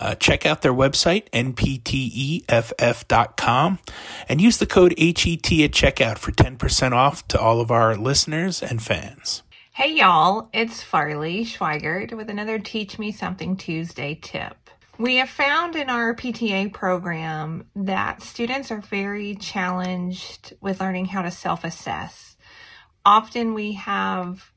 Uh, check out their website, npteff.com, and use the code HET at checkout for 10% off to all of our listeners and fans. Hey y'all, it's Farley Schweighart with another Teach Me Something Tuesday tip. We have found in our PTA program that students are very challenged with learning how to self-assess. Often we have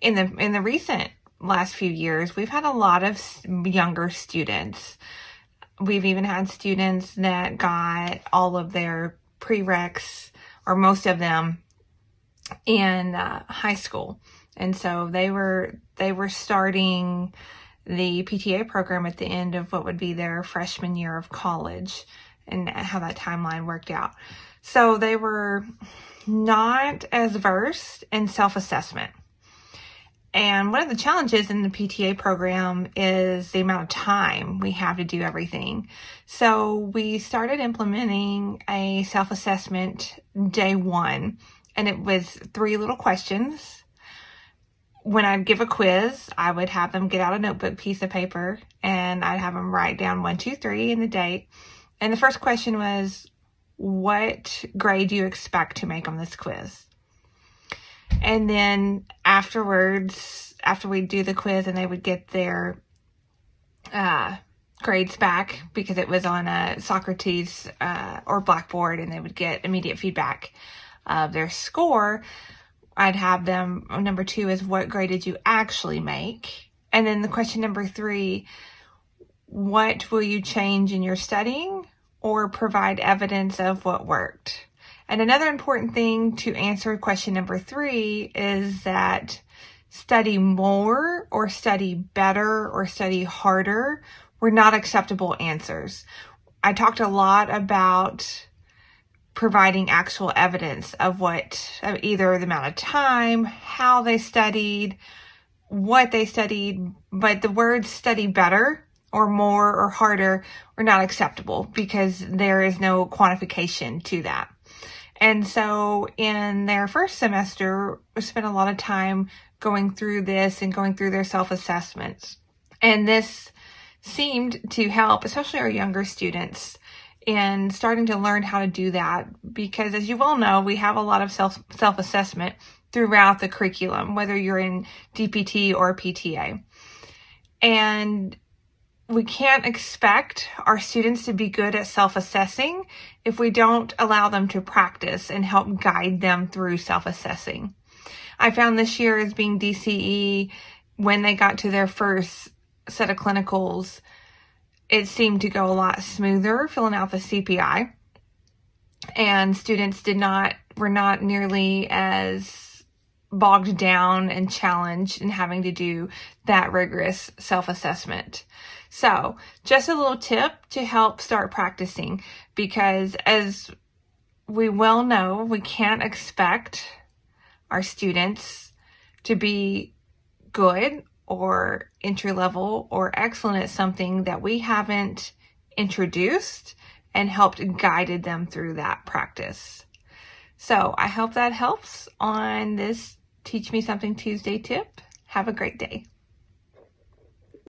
in the in the recent last few years, we've had a lot of younger students. We've even had students that got all of their prereqs or most of them in uh, high school. And so they were they were starting the PTA program at the end of what would be their freshman year of college and how that timeline worked out. So they were not as versed in self-assessment. And one of the challenges in the PTA program is the amount of time we have to do everything. So we started implementing a self-assessment day one and it was three little questions when I'd give a quiz, I would have them get out a notebook piece of paper and I'd have them write down one, two, three and the date. And the first question was, what grade do you expect to make on this quiz? And then afterwards, after we'd do the quiz and they would get their uh, grades back because it was on a Socrative uh, or Blackboard and they would get immediate feedback of their score, I'd have them, number two is what grade did you actually make? And then the question number three, what will you change in your studying or provide evidence of what worked? And another important thing to answer question number three is that study more or study better or study harder were not acceptable answers. I talked a lot about providing actual evidence of what of either the amount of time, how they studied, what they studied, but the words study better or more or harder are not acceptable because there is no quantification to that. And so in their first semester, we spent a lot of time going through this and going through their self-assessments. And this seemed to help, especially our younger students, and starting to learn how to do that because as you well know, we have a lot of self self-assessment throughout the curriculum, whether you're in DPT or PTA. And we can't expect our students to be good at self-assessing if we don't allow them to practice and help guide them through self-assessing. I found this year as being DCE when they got to their first set of clinicals, it seemed to go a lot smoother filling out the CPI. And students did not, were not nearly as bogged down and challenged in having to do that rigorous self-assessment. So just a little tip to help start practicing because as we well know, we can't expect our students to be good or entry level or excellent at something that we haven't introduced and helped guided them through that practice. So I hope that helps on this Teach Me Something Tuesday tip. Have a great day.